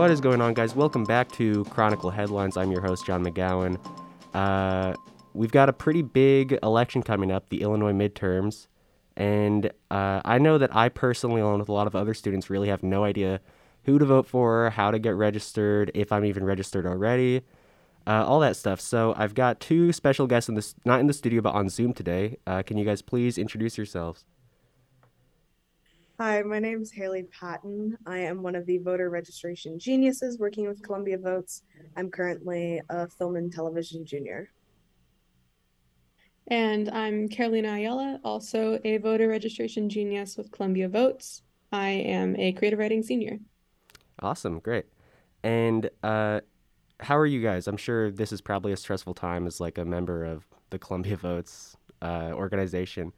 What is going on, guys? Welcome back to Chronicle Headlines. I'm your host, John McGowan. Uh, we've got a pretty big election coming up, the Illinois midterms. And uh, I know that I personally, along with a lot of other students, really have no idea who to vote for, how to get registered, if I'm even registered already, uh, all that stuff. So I've got two special guests in this, not in the studio, but on Zoom today. Uh, can you guys please introduce yourselves? Hi, my name is Haley Patton. I am one of the voter registration geniuses working with Columbia Votes. I'm currently a film and television junior. And I'm Carolina Ayala, also a voter registration genius with Columbia Votes. I am a creative writing senior. Awesome, great. And uh, how are you guys? I'm sure this is probably a stressful time as like a member of the Columbia Votes uh, organization.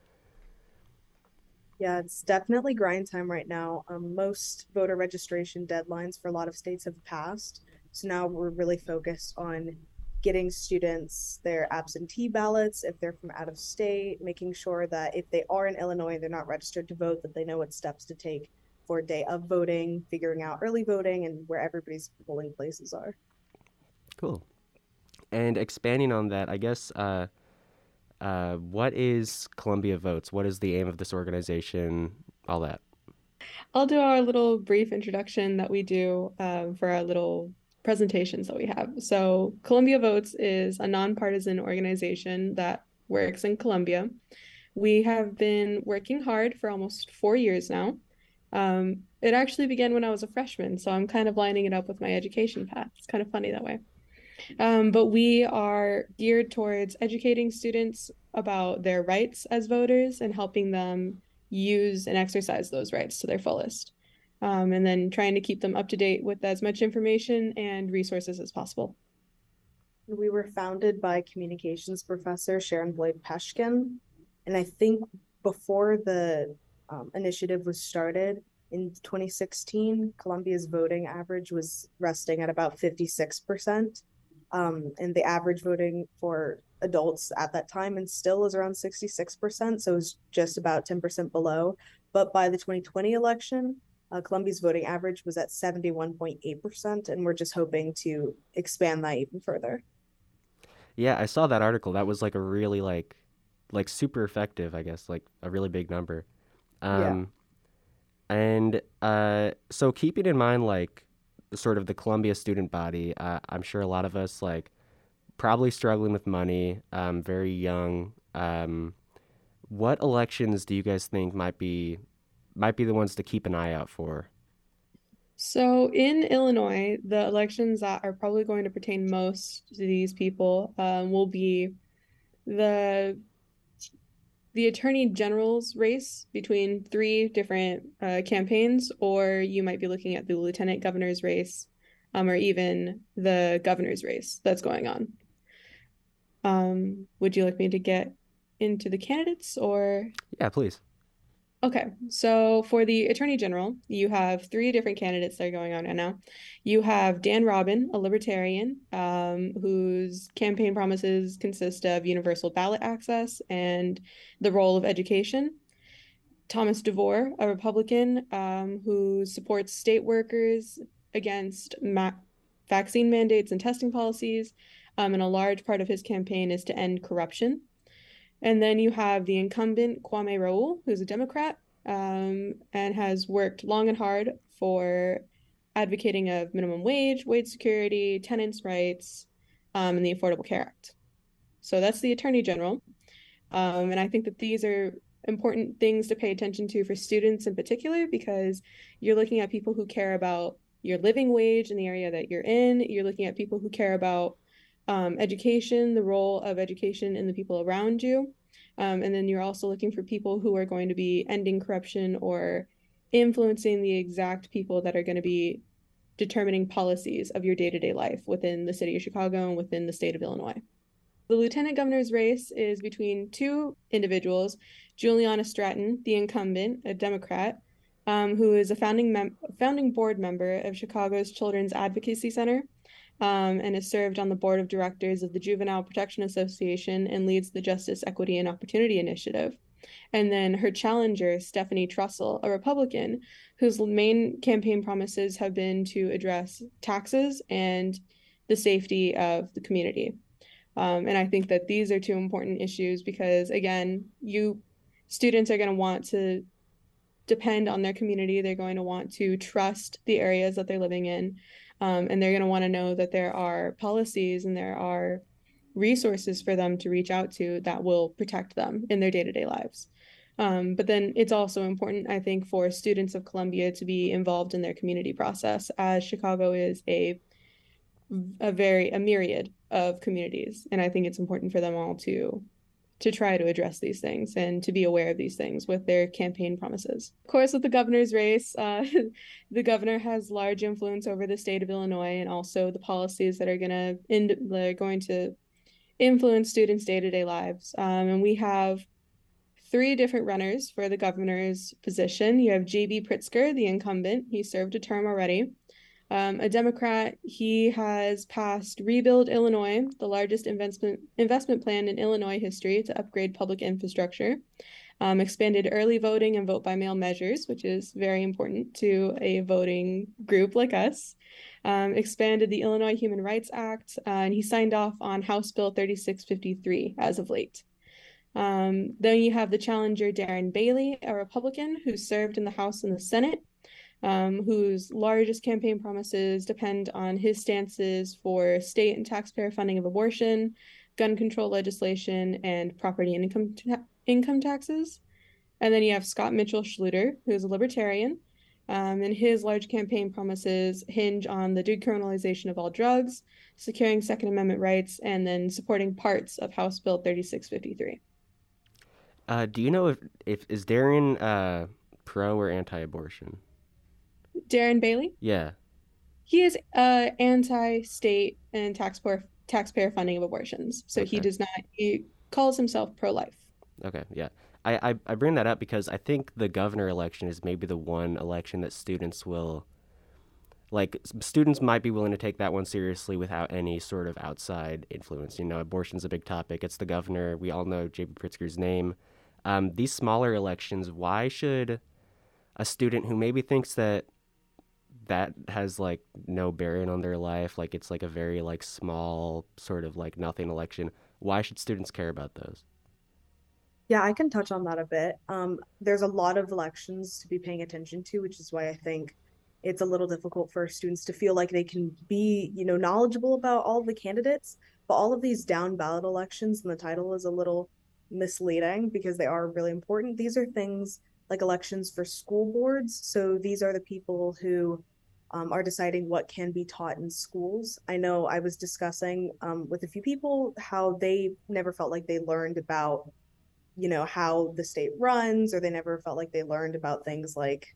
Yeah, it's definitely grind time right now. Um, most voter registration deadlines for a lot of states have passed. So now we're really focused on getting students their absentee ballots if they're from out of state, making sure that if they are in Illinois, they're not registered to vote, that they know what steps to take for day of voting, figuring out early voting and where everybody's polling places are. Cool. And expanding on that, I guess uh, uh, what is Columbia Votes? What is the aim of this organization? All that. I'll do our little brief introduction that we do uh, for our little presentations that we have. So, Columbia Votes is a nonpartisan organization that works in Columbia. We have been working hard for almost four years now. Um, it actually began when I was a freshman, so I'm kind of lining it up with my education path. It's kind of funny that way. Um, but we are geared towards educating students about their rights as voters and helping them use and exercise those rights to their fullest. Um, and then trying to keep them up to date with as much information and resources as possible. We were founded by communications professor Sharon Bloyd-Peshkin. And I think before the um, initiative was started in 2016, Columbia's voting average was resting at about 56% um, and the average voting for adults at that time and still is around 66%, so it's just about 10% below. But by the 2020 election, uh, Columbia's voting average was at 71.8%, and we're just hoping to expand that even further. Yeah, I saw that article. That was like a really like like super effective, I guess, like a really big number. Um yeah. and uh so keeping in mind like sort of the Columbia student body, uh, I'm sure a lot of us like probably struggling with money, um, very young. Um, what elections do you guys think might be might be the ones to keep an eye out for? So in Illinois, the elections that are probably going to pertain most to these people um, will be the the attorney general's race between three different uh, campaigns, or you might be looking at the lieutenant governor's race, um, or even the governor's race that's going on. Um, would you like me to get into the candidates or? Yeah, please. Okay, so for the Attorney General, you have three different candidates that are going on right now. You have Dan Robin, a libertarian, um, whose campaign promises consist of universal ballot access and the role of education. Thomas DeVore, a Republican um, who supports state workers against ma- vaccine mandates and testing policies, um, and a large part of his campaign is to end corruption. And then you have the incumbent Kwame Raoul, who's a Democrat um, and has worked long and hard for advocating of minimum wage, wage security, tenants' rights, um, and the Affordable Care Act. So that's the Attorney General. Um, and I think that these are important things to pay attention to for students in particular because you're looking at people who care about your living wage in the area that you're in. You're looking at people who care about um, education, the role of education in the people around you. Um, and then you're also looking for people who are going to be ending corruption or influencing the exact people that are going to be determining policies of your day to day life within the city of Chicago and within the state of Illinois. The lieutenant governor's race is between two individuals Juliana Stratton, the incumbent, a Democrat, um, who is a founding, mem- founding board member of Chicago's Children's Advocacy Center, um, and has served on the board of directors of the Juvenile Protection Association and leads the Justice, Equity, and Opportunity Initiative. And then her challenger, Stephanie Trussell, a Republican, whose main campaign promises have been to address taxes and the safety of the community. Um, and I think that these are two important issues because, again, you students are going to want to depend on their community. They're going to want to trust the areas that they're living in. Um, and they're going to want to know that there are policies and there are resources for them to reach out to that will protect them in their day to day lives. Um, but then it's also important, I think, for students of Columbia to be involved in their community process, as Chicago is a a very a myriad of communities, and I think it's important for them all to to try to address these things and to be aware of these things with their campaign promises. Of course, with the governor's race, uh, the governor has large influence over the state of Illinois and also the policies that are going to in, going to influence students' day to day lives. Um, and we have three different runners for the governor's position. You have J.B. Pritzker, the incumbent. He served a term already. Um, a Democrat, he has passed Rebuild Illinois, the largest investment investment plan in Illinois history to upgrade public infrastructure. Um, expanded early voting and vote by mail measures, which is very important to a voting group like us um, expanded the Illinois Human Rights Act, uh, and he signed off on House Bill 3653 as of late. Um, then you have the challenger Darren Bailey, a Republican who served in the House and the Senate, um, whose largest campaign promises depend on his stances for state and taxpayer funding of abortion, gun control legislation, and property and income ta- income taxes. And then you have Scott Mitchell Schluter, who is a libertarian, um, and his large campaign promises hinge on the decriminalization of all drugs, securing Second Amendment rights, and then supporting parts of House Bill 3653. Uh, do you know if, if is Darren uh, pro or anti-abortion? Darren Bailey? Yeah. He is uh, anti-state and taxpayer taxpayer funding of abortions. So okay. he does not. He calls himself pro-life. Okay. Yeah. I, I, I bring that up because I think the governor election is maybe the one election that students will like students might be willing to take that one seriously without any sort of outside influence. You know, abortion's a big topic. It's the governor. We all know J.B. Pritzker's name. Um, these smaller elections, why should a student who maybe thinks that that has like no bearing on their life, like it's like a very like small sort of like nothing election, why should students care about those? Yeah, I can touch on that a bit. Um, there's a lot of elections to be paying attention to, which is why I think it's a little difficult for students to feel like they can be, you know, knowledgeable about all the candidates. But all of these down ballot elections, and the title is a little misleading because they are really important. These are things like elections for school boards. So these are the people who um, are deciding what can be taught in schools. I know I was discussing um, with a few people how they never felt like they learned about you know how the state runs or they never felt like they learned about things like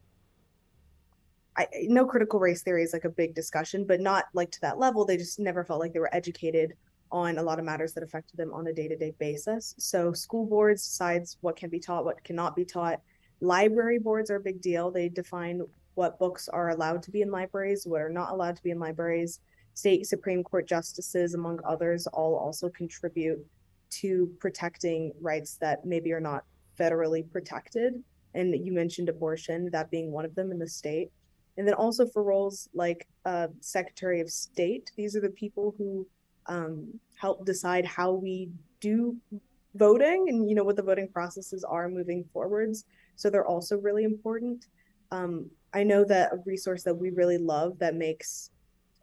I know critical race theory is like a big discussion, but not like to that level. They just never felt like they were educated on a lot of matters that affected them on a day-to-day basis. So school boards decides what can be taught, what cannot be taught. Library boards are a big deal. They define what books are allowed to be in libraries, what are not allowed to be in libraries. State Supreme Court justices, among others, all also contribute to protecting rights that maybe are not federally protected. And you mentioned abortion, that being one of them in the state. And then also for roles like uh, Secretary of State, these are the people who um, help decide how we do voting and you know what the voting processes are moving forwards. So they're also really important. Um, I know that a resource that we really love that makes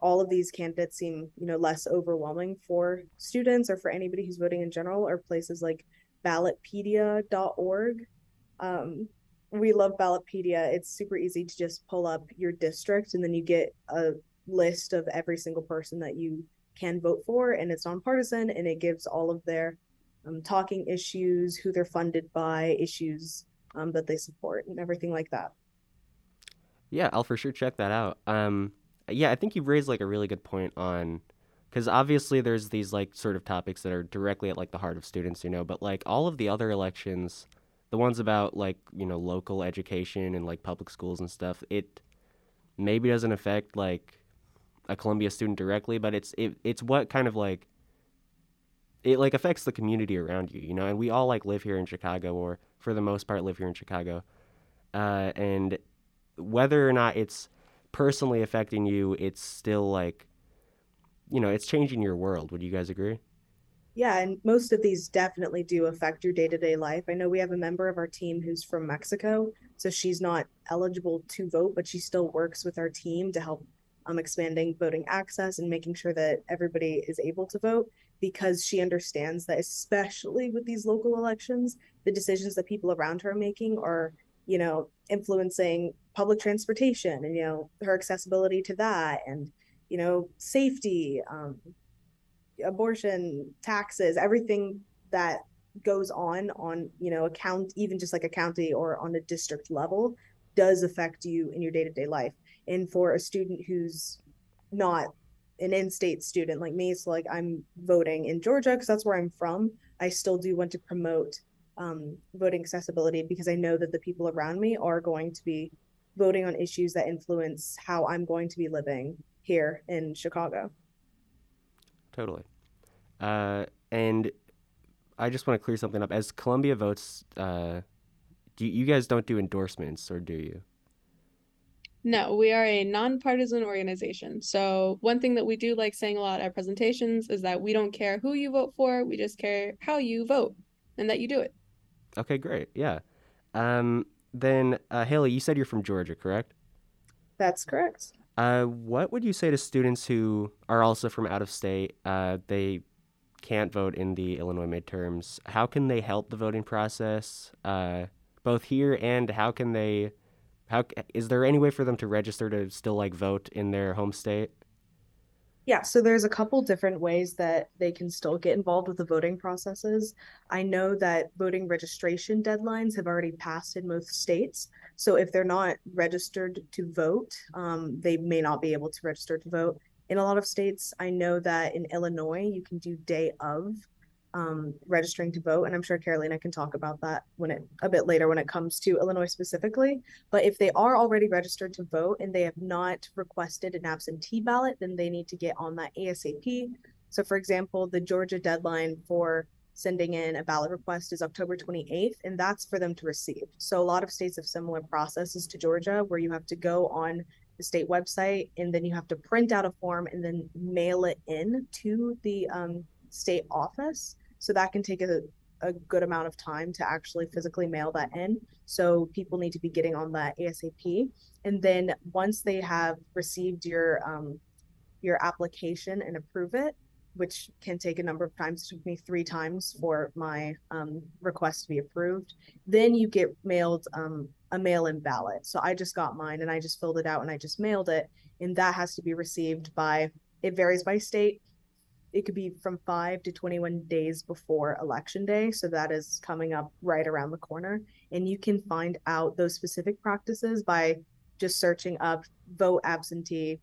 all of these candidates seem you know less overwhelming for students or for anybody who's voting in general are places like ballotpedia.org um, we love ballotpedia. It's super easy to just pull up your district and then you get a list of every single person that you can vote for and it's nonpartisan and it gives all of their um, talking issues who they're funded by issues um, that they support and everything like that yeah i'll for sure check that out um, yeah, I think you've raised like a really good point on because obviously there's these like sort of topics that are directly at like the heart of students, you know, but like all of the other elections, the ones about like, you know, local education and like public schools and stuff, it maybe doesn't affect like a Columbia student directly, but it's it, it's what kind of like it like affects the community around you, you know. And we all like live here in Chicago, or for the most part, live here in Chicago. Uh, and whether or not it's personally affecting you, it's still like, you know, it's changing your world. Would you guys agree? Yeah, and most of these definitely do affect your day-to-day life. I know we have a member of our team who's from Mexico, so she's not eligible to vote, but she still works with our team to help um, expanding voting access and making sure that everybody is able to vote because she understands that especially with these local elections, the decisions that people around her are making are, you know, influencing public transportation and you know her accessibility to that and you know safety um, abortion, taxes, everything that goes on on you know account even just like a county or on a district level does affect you in your day-to-day life. And for a student who's not an in-state student like me so like i'm voting in georgia because that's where i'm from i still do want to promote um, voting accessibility because i know that the people around me are going to be voting on issues that influence how i'm going to be living here in chicago Totally. Uh, and I just want to clear something up. As Columbia votes, uh, do you, you guys don't do endorsements, or do you? No, we are a nonpartisan organization. So one thing that we do like saying a lot at presentations is that we don't care who you vote for, we just care how you vote and that you do it. Okay, great. Yeah. Um, then, uh, Haley, you said you're from Georgia, correct? that's correct Uh, what would you say to students who are also from out of state? Uh, they can't vote in the Illinois midterms. How can they help the voting process, uh, both here and how can they? How is there any way for them to register to still like vote in their home state? Yeah, so there's a couple different ways that they can still get involved with the voting processes. I know that voting registration deadlines have already passed in most states. So if they're not registered to vote, um, they may not be able to register to vote. In a lot of states, I know that in Illinois, you can do day of um, registering to vote, and I'm sure Carolina can talk about that when it a bit later when it comes to Illinois specifically. But if they are already registered to vote and they have not requested an absentee ballot, then they need to get on that ASAP. So, for example, the Georgia deadline for sending in a ballot request is October 28th, and that's for them to receive. So, a lot of states have similar processes to Georgia where you have to go on the state website and then you have to print out a form and then mail it in to the um, state office. So, that can take a a good amount of time to actually physically mail that in. So people need to be getting on that ASAP. And then once they have received your um, your application and approve it, which can take a number of times, it took me three times for my um, request to be approved. Then you get mailed um, a mail-in ballot. So I just got mine and I just filled it out and I just mailed it, and that has to be received by. It varies by state it could be from five to 21 days before election day. So that is coming up right around the corner. And you can find out those specific practices by just searching up vote absentee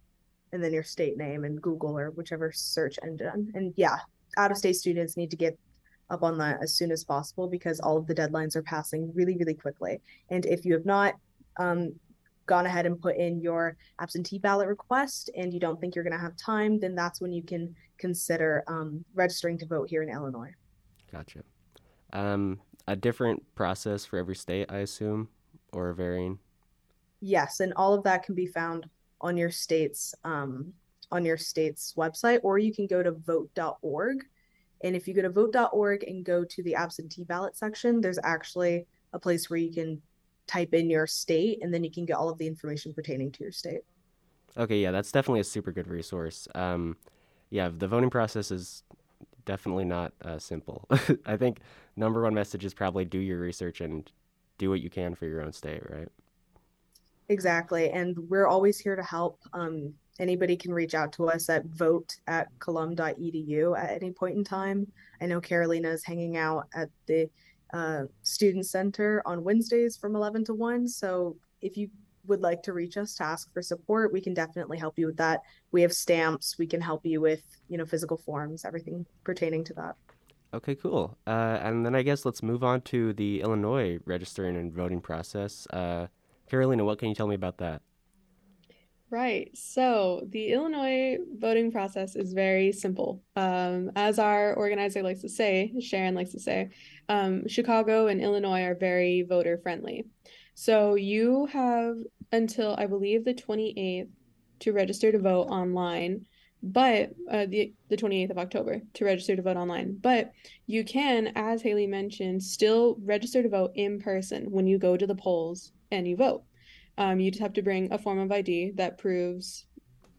and then your state name and Google or whichever search engine. And yeah, out of state students need to get up on that as soon as possible because all of the deadlines are passing really, really quickly. And if you have not um, gone ahead and put in your absentee ballot request and you don't think you're going to have time, then that's when you can consider um, registering to vote here in Illinois. Gotcha. Um, a different process for every state, I assume, or varying. Yes, and all of that can be found on your state's um, on your state's website, or you can go to vote.org. And if you go to vote.org and go to the absentee ballot section, there's actually a place where you can type in your state and then you can get all of the information pertaining to your state. Okay, yeah, that's definitely a super good resource. Um, yeah, the voting process is definitely not uh, simple. I think number one message is probably do your research and do what you can for your own state, right? Exactly. And we're always here to help. Um, anybody can reach out to us at vote at colum.edu at any point in time. I know Carolina is hanging out at the uh, Student Center on Wednesdays from 11 to 1. So if you would like to reach us to ask for support, we can definitely help you with that. We have stamps. We can help you with, you know, physical forms, everything pertaining to that. Okay, cool. Uh, and then I guess let's move on to the Illinois registering and voting process. Uh, Carolina, what can you tell me about that? Right. So the Illinois voting process is very simple. Um, as our organizer likes to say, Sharon likes to say, um, Chicago and Illinois are very voter friendly. So you have until I believe the 28th to register to vote online, but uh, the the 28th of October to register to vote online. But you can, as Haley mentioned, still register to vote in person when you go to the polls and you vote. Um, you just have to bring a form of ID that proves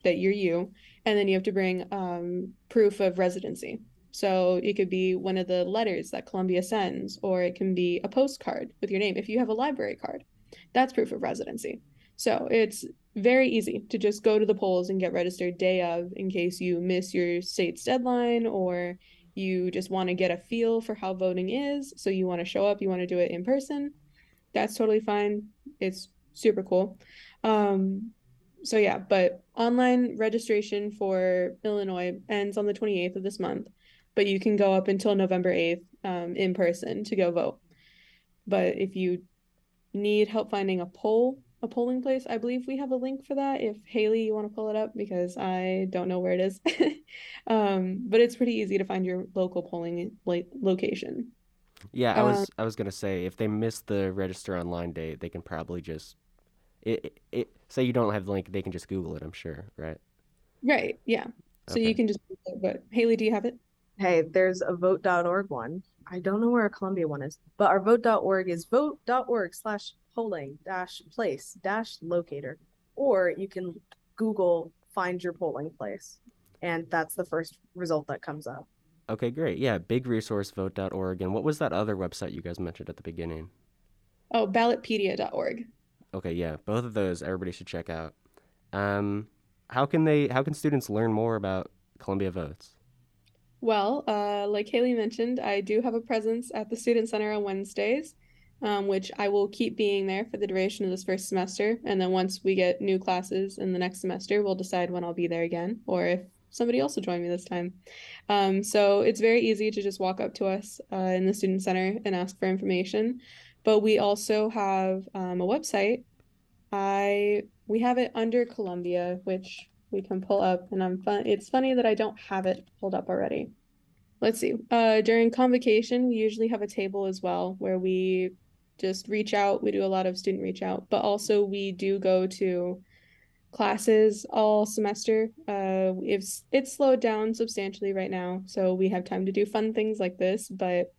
that you're you, and then you have to bring um, proof of residency. So it could be one of the letters that Columbia sends, or it can be a postcard with your name. If you have a library card, that's proof of residency. So it's very easy to just go to the polls and get registered day of in case you miss your state's deadline or you just want to get a feel for how voting is. So you want to show up, you want to do it in person. That's totally fine. It's super cool. Um, so yeah, but online registration for Illinois ends on the 28th of this month, but you can go up until November 8th um, in person to go vote. But if you need help finding a poll, a polling place, I believe we have a link for that. If Haley, you want to pull it up because I don't know where it is. um, but it's pretty easy to find your local polling like location. Yeah, I was um, I was gonna say if they miss the register online date, they can probably just it, it, it say you don't have the link, they can just Google it. I'm sure, right? Right. Yeah. So okay. you can just. But Haley, do you have it? Hey, there's a vote.org one. I don't know where our Columbia one is, but our vote.org is vote.org slash polling dash place dash locator. Or you can Google find your polling place. And that's the first result that comes up. Okay, great. Yeah, big resource vote.org. And what was that other website you guys mentioned at the beginning? Oh, ballotpedia.org. Okay, yeah, both of those everybody should check out. Um, how can they? How can students learn more about Columbia Votes? Well, uh, like Haley mentioned, I do have a presence at the Student Center on Wednesdays, um, which I will keep being there for the duration of this first semester. And then once we get new classes in the next semester, we'll decide when I'll be there again, or if somebody else will join me this time. Um, so it's very easy to just walk up to us uh, in the Student Center and ask for information. But we also have um, a website. I we have it under Columbia, which we can pull up, and I'm fun. It's funny that I don't have it pulled up already. Let's see. Uh, during convocation, we usually have a table as well where we just reach out. We do a lot of student reach out, but also we do go to classes all semester. Uh, it's it's slowed down substantially right now, so we have time to do fun things like this. But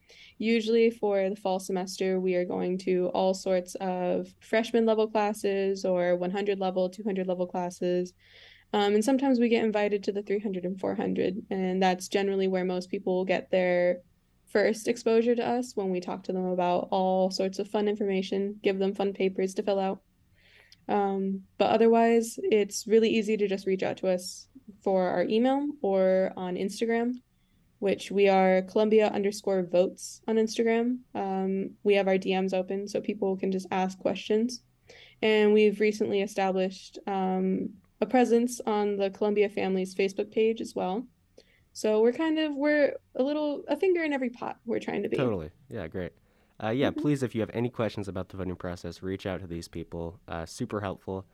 usually for the fall semester, we are going to all sorts of freshman level classes or 100 level, 200 level classes. Um, and sometimes we get invited to the 300 and 400, and that's generally where most people get their first exposure to us when we talk to them about all sorts of fun information, give them fun papers to fill out. Um, but otherwise, it's really easy to just reach out to us for our email or on Instagram, which we are Columbia underscore votes on Instagram. Um, we have our DMs open so people can just ask questions. And we've recently established um, a presence on the Columbia Families Facebook page as well. So we're kind of we're a little a finger in every pot we're trying to be. Totally. Yeah, great. Uh, yeah, mm-hmm. please, if you have any questions about the voting process, reach out to these people. Uh, super helpful.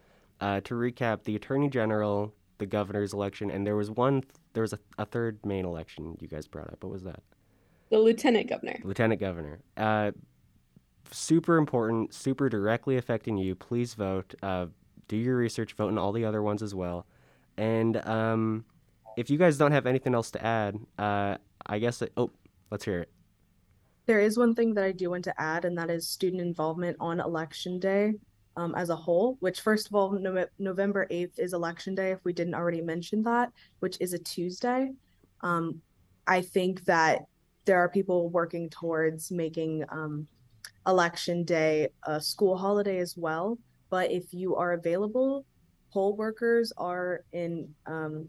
Uh, to recap, the Attorney General, the governor's election, and there was one, there was a, a third main election you guys brought up. What was that? The Lieutenant Governor. Lieutenant Governor. Uh, super important, super directly affecting you. Please vote. Uh, do your research. Vote in all the other ones as well. And um, if you guys don't have anything else to add, uh, I guess. It, oh, let's hear it. There is one thing that I do want to add, and that is student involvement on election day um, as a whole, which, first of all, no- November 8th is election day, if we didn't already mention that, which is a Tuesday. Um, I think that there are people working towards making um, election day a school holiday as well. But if you are available, poll workers are in um,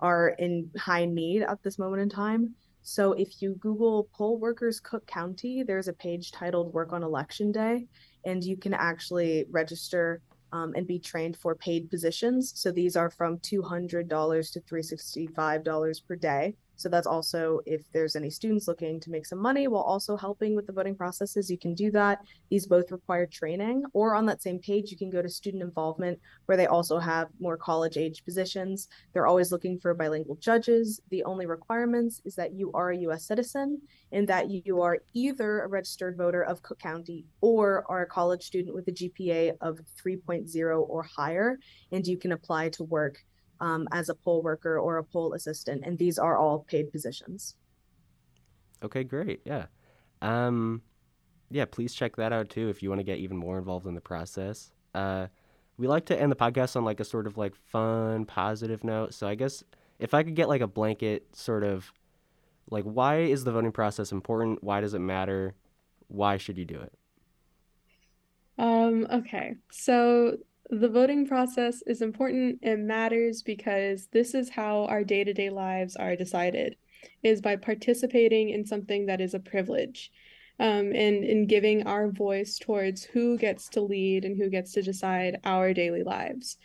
are in high need at this moment in time. So if you Google poll workers Cook County, there's a page titled Work on Election Day, and you can actually register um, and be trained for paid positions. So these are from $200 to $365 per day. So that's also if there's any students looking to make some money while also helping with the voting processes, you can do that. These both require training. Or on that same page, you can go to student involvement, where they also have more college age positions. They're always looking for bilingual judges. The only requirements is that you are a US citizen and that you are either a registered voter of Cook County or are a college student with a GPA of 3.0 or higher, and you can apply to work um, as a poll worker or a poll assistant, and these are all paid positions. Okay, great. Yeah. Um, yeah, please check that out too if you want to get even more involved in the process. Uh, we like to end the podcast on like a sort of like fun, positive note. So I guess if I could get like a blanket sort of like why is the voting process important? Why does it matter? Why should you do it? Um, okay. So the voting process is important. and matters because this is how our day to day lives are decided, is by participating in something that is a privilege. Um, and in giving our voice towards who gets to lead and who gets to decide our daily lives.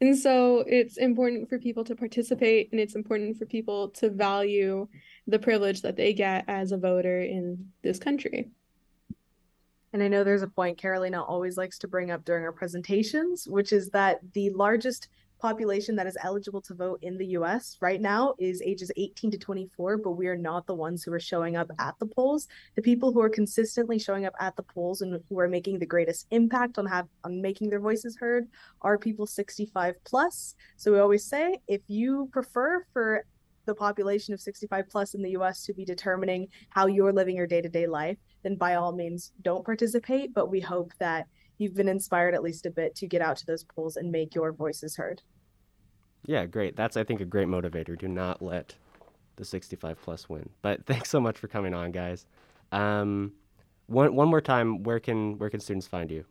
And so it's important for people to participate and it's important for people to value the privilege that they get as a voter in this country. And I know there's a point Carolina always likes to bring up during our presentations, which is that the largest population that is eligible to vote in the US right now is ages 18 to 24, but we are not the ones who are showing up at the polls. The people who are consistently showing up at the polls and who are making the greatest impact on have on making their voices heard are people 65 plus. So we always say if you prefer for the population of 65 plus in the US to be determining how you're living your day to day life, then by all means don't participate. But we hope that you've been inspired at least a bit to get out to those polls and make your voices heard. Yeah, great. That's, I think, a great motivator. Do not let the 65 plus win. But thanks so much for coming on, guys. Um, one, one more time, where can, where can students find you?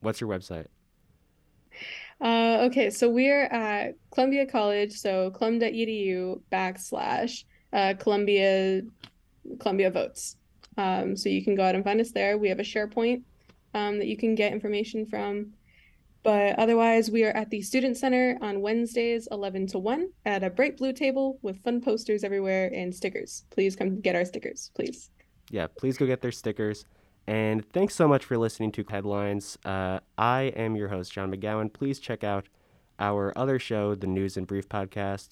What's your website? Uh, okay, so we're at Columbia College, so colum.edu backslash uh, Columbia Columbia votes. Um, so you can go out and find us there. We have a SharePoint um, that you can get information from. But otherwise, we are at the Student Center on Wednesdays, 11 to 1, at a bright blue table with fun posters everywhere and stickers. Please come get our stickers, please. Yeah, please go get their stickers. And thanks so much for listening to Headlines. Uh, I am your host, John McGowan. Please check out our other show, the News in Brief Podcast.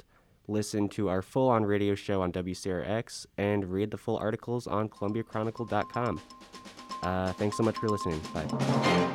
Listen to our full on radio show on WCRX and read the full articles on ColumbiaChronicle.com. Uh, thanks so much for listening. Bye.